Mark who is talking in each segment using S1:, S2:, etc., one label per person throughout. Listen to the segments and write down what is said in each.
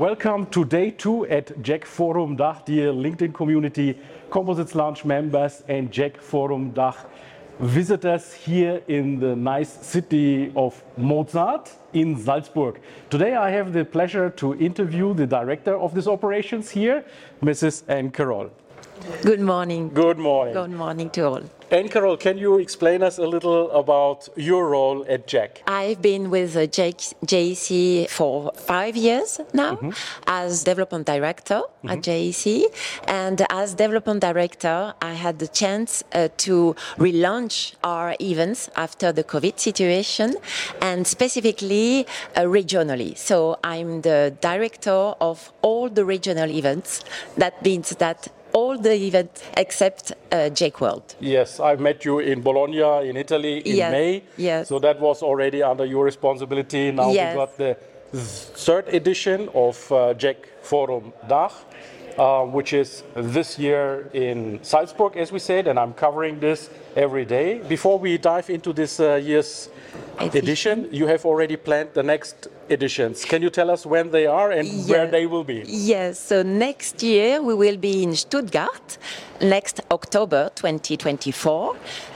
S1: Welcome to day two at JEC Forum Dach, dear LinkedIn community, Composites Lounge members, and JEC Forum Dach visitors here in the nice city of Mozart in Salzburg. Today I have the pleasure to interview the director of these operations here, Mrs. Anne Carole.
S2: Good morning.
S1: Good morning.
S2: Good morning to all.
S1: Anne Carole, can you explain us a little about your role at JEC?
S2: I've been with uh, JEC for five years now
S1: Mm-hmm.
S2: as development director at JEC. And as development director, I had the chance uh, to relaunch our events after the COVID situation and specifically uh, regionally. So I'm the director of all the regional events. That means that all the events except uh, JEC World.
S1: Yes, I've met you in Bologna in Italy in
S2: Yes,
S1: May.
S2: yes.
S1: So that was already under your responsibility. Now
S2: Yes.
S1: we got the third edition of uh, JEC Forum Dach, uh, which is this year in Salzburg, as we said, and I'm covering this every day. Before we dive into this uh, year's edition, you have already planned the next editions. Can you tell us when they are and where they will be?
S2: Yes, so next year we will be in Stuttgart, next October 2024,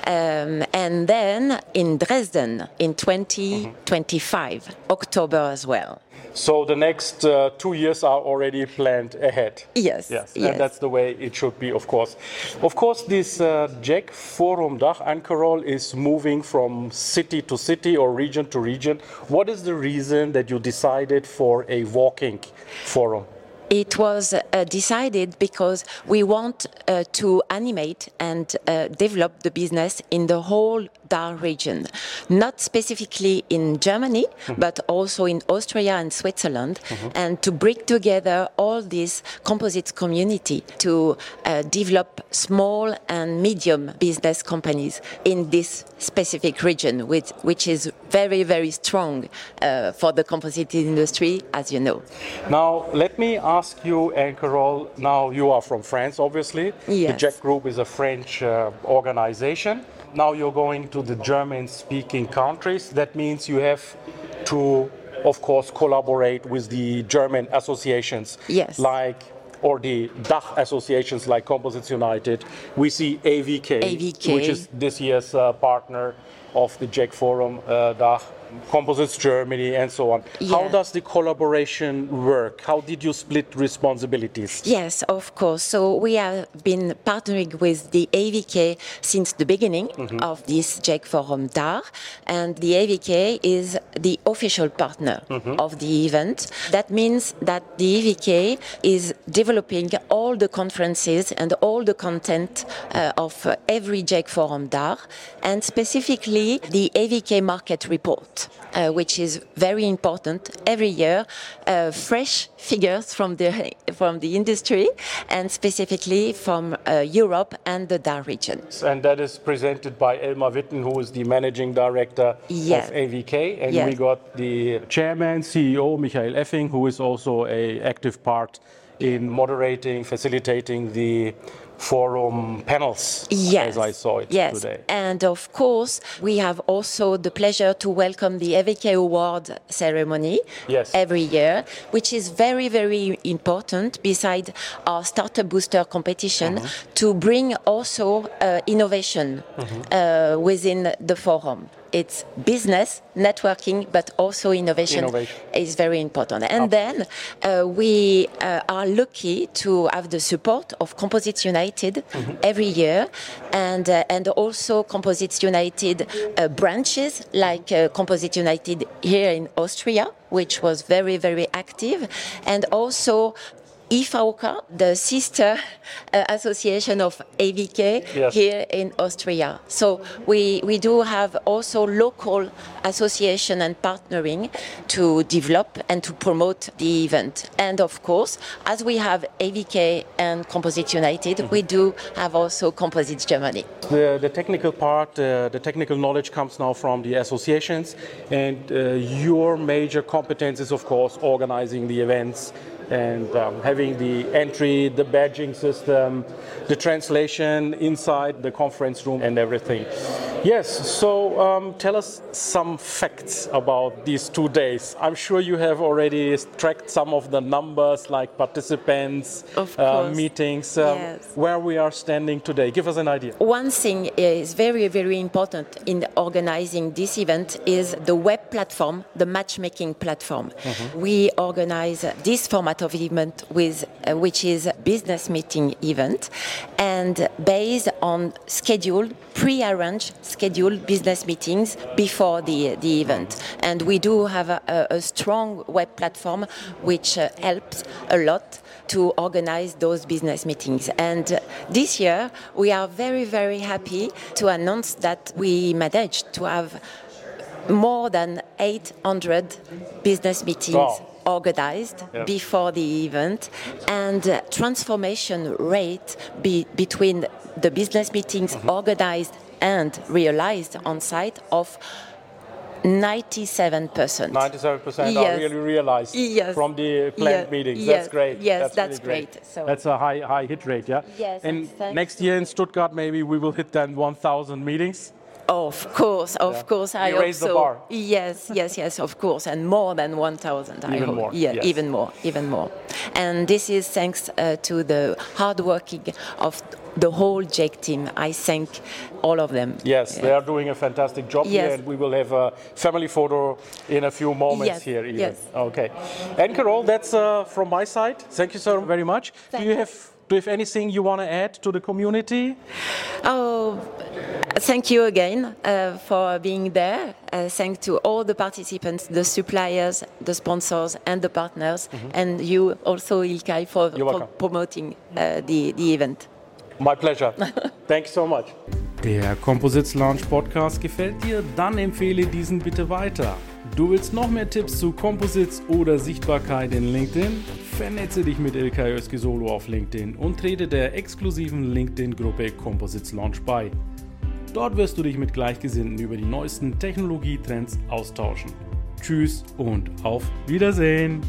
S2: um, and then in Dresden in 2025, October as well.
S1: So the next uh, two years are already planned ahead.
S2: Yes,
S1: Yes,
S2: yes.
S1: and that's the way it should be, of course. Of course, this uh, JEC Forum Dach Anne Carole is moving from city to city or region to region. What is the reason that you decided for a walking forum?
S2: It was uh, decided because we want uh, to animate and uh, develop the business in the whole DAR region, not specifically in Germany, but also in Austria and Switzerland, and to bring together all this composite community to uh, develop small and medium business companies in this specific region, which, which is very, very strong uh, for the composite industry, as you know.
S1: Now, let me ask you, Anne Carole. Now, you are from France, obviously.
S2: Yes.
S1: The. JEC Group is a French uh, organization. Now, you're going to the German speaking countries. That means you have to, of course, collaborate with the German associations.
S2: Yes.
S1: Like or the Dach associations like Composites United. We see AVK,
S2: AVK.
S1: which is this year's uh, partner of the JEC Forum uh, Dach, Composites Germany, and so on. How does the collaboration work? How did you split responsibilities?
S2: Yes, of course. So we have been partnering with the AVK since the beginning of this JEC Forum DAR, and the AVK is the official partner of the event. That means that the AVK is developing all the conferences and all the content uh, of every JEC Forum DAR, and specifically the AVK market report, uh, which is very important every year. Uh, fresh figures from the from the industry and specifically from uh, Europe and the DAR region.
S1: And that is presented by Elmar Witten, who is the managing director
S2: Yes.
S1: of AVK. And
S2: Yes.
S1: we got the chairman, CEO, Michael Effing, who is also a active part in moderating, facilitating the forum panels,
S2: Yes,
S1: as I saw it
S2: yes.
S1: today.
S2: And of course, we have also the pleasure to welcome the AVK Award ceremony
S1: Yes.
S2: every year, which is very, very important beside our Startup Booster competition
S1: Mm-hmm.
S2: to bring also uh, innovation uh, within the forum. It's business, networking, but also innovation,
S1: Innovation.
S2: is very important. And then uh, we uh, are lucky to have the support of Composites United every year, and uh, and also Composites United uh, branches like uh, Composite United here in Austria, which was very very active, and also IFAOCA, the sister uh, association of AVK
S1: Yes.
S2: here in Austria. So we, we do have also local association and partnering to develop and to promote the event. And of course, as we have AVK and Composites United, we do have also Composites Germany.
S1: The, the technical part, uh, the technical knowledge comes now from the associations, and uh, your major competence is, of course, organizing the events and um, having the entry, the badging system, the translation inside the conference room, and everything. Yes, so um, tell us some facts about these two days. I'm sure you have already tracked some of the numbers, like participants,
S2: Of
S1: uh, meetings, um,
S2: Yes.
S1: where we are standing today. Give us an idea.
S2: One thing is very, very important in organizing this event is the web platform, the matchmaking platform. We organize this format of event with, uh, which is business meeting event, and based on scheduled, pre-arranged scheduled business meetings before the the event. And we do have a, a, strong web platform which uh, helps a lot to organize those business meetings. And uh, this year, we are very, very happy to announce that we managed to have more than 800 business meetings. Organized
S1: Yeah.
S2: before the event, and uh, transformation rate be, between the business meetings organized and realized on site of 97 percent.
S1: 97% are really realized
S2: Yes.
S1: from the planned
S2: Yeah.
S1: meetings.
S2: Yes.
S1: That's great.
S2: Yes, that's
S1: really
S2: great. So-
S1: That's a high high hit rate, yeah.
S2: Yes,
S1: And next year in Stuttgart, maybe we will hit then 1,000 meetings.
S2: Of course, of
S1: Yeah.
S2: course, I
S1: You
S2: hope
S1: raise the bar.
S2: Yes, yes, yes, of course, and more than 1,000. I
S1: Even
S2: hope.
S1: more,
S2: Yeah,
S1: yes.
S2: even more, even more. And this is thanks uh, to the hard working of the whole JEC team. I thank all of them.
S1: Yes, they are doing a fantastic job here, and we will have a family photo in a few moments
S2: Yes,
S1: here. Even.
S2: yes.
S1: Okay. Anne Carole, that's uh, from my side. Thank you so very much.
S2: Thank
S1: do you. have do you have anything you want to add to the community?
S2: Oh, thank you again uh, for being there. Uh, thank to all the participants, the suppliers, the sponsors, and the partners, and you also, Ilkay, for, for promoting uh, the, the event.
S1: My pleasure. Thanks so much. Der Composites Launch Podcast gefällt dir? Dann empfehle diesen bitte weiter. Du willst noch mehr Tipps zu Composites oder Sichtbarkeit in LinkedIn? Vernetze dich mit Ilkay Özki-Solo auf LinkedIn und trete der exklusiven LinkedIn-Gruppe Composites Launch bei. Dort wirst du dich mit Gleichgesinnten über die neuesten Technologietrends austauschen. Tschüss und auf Wiedersehen!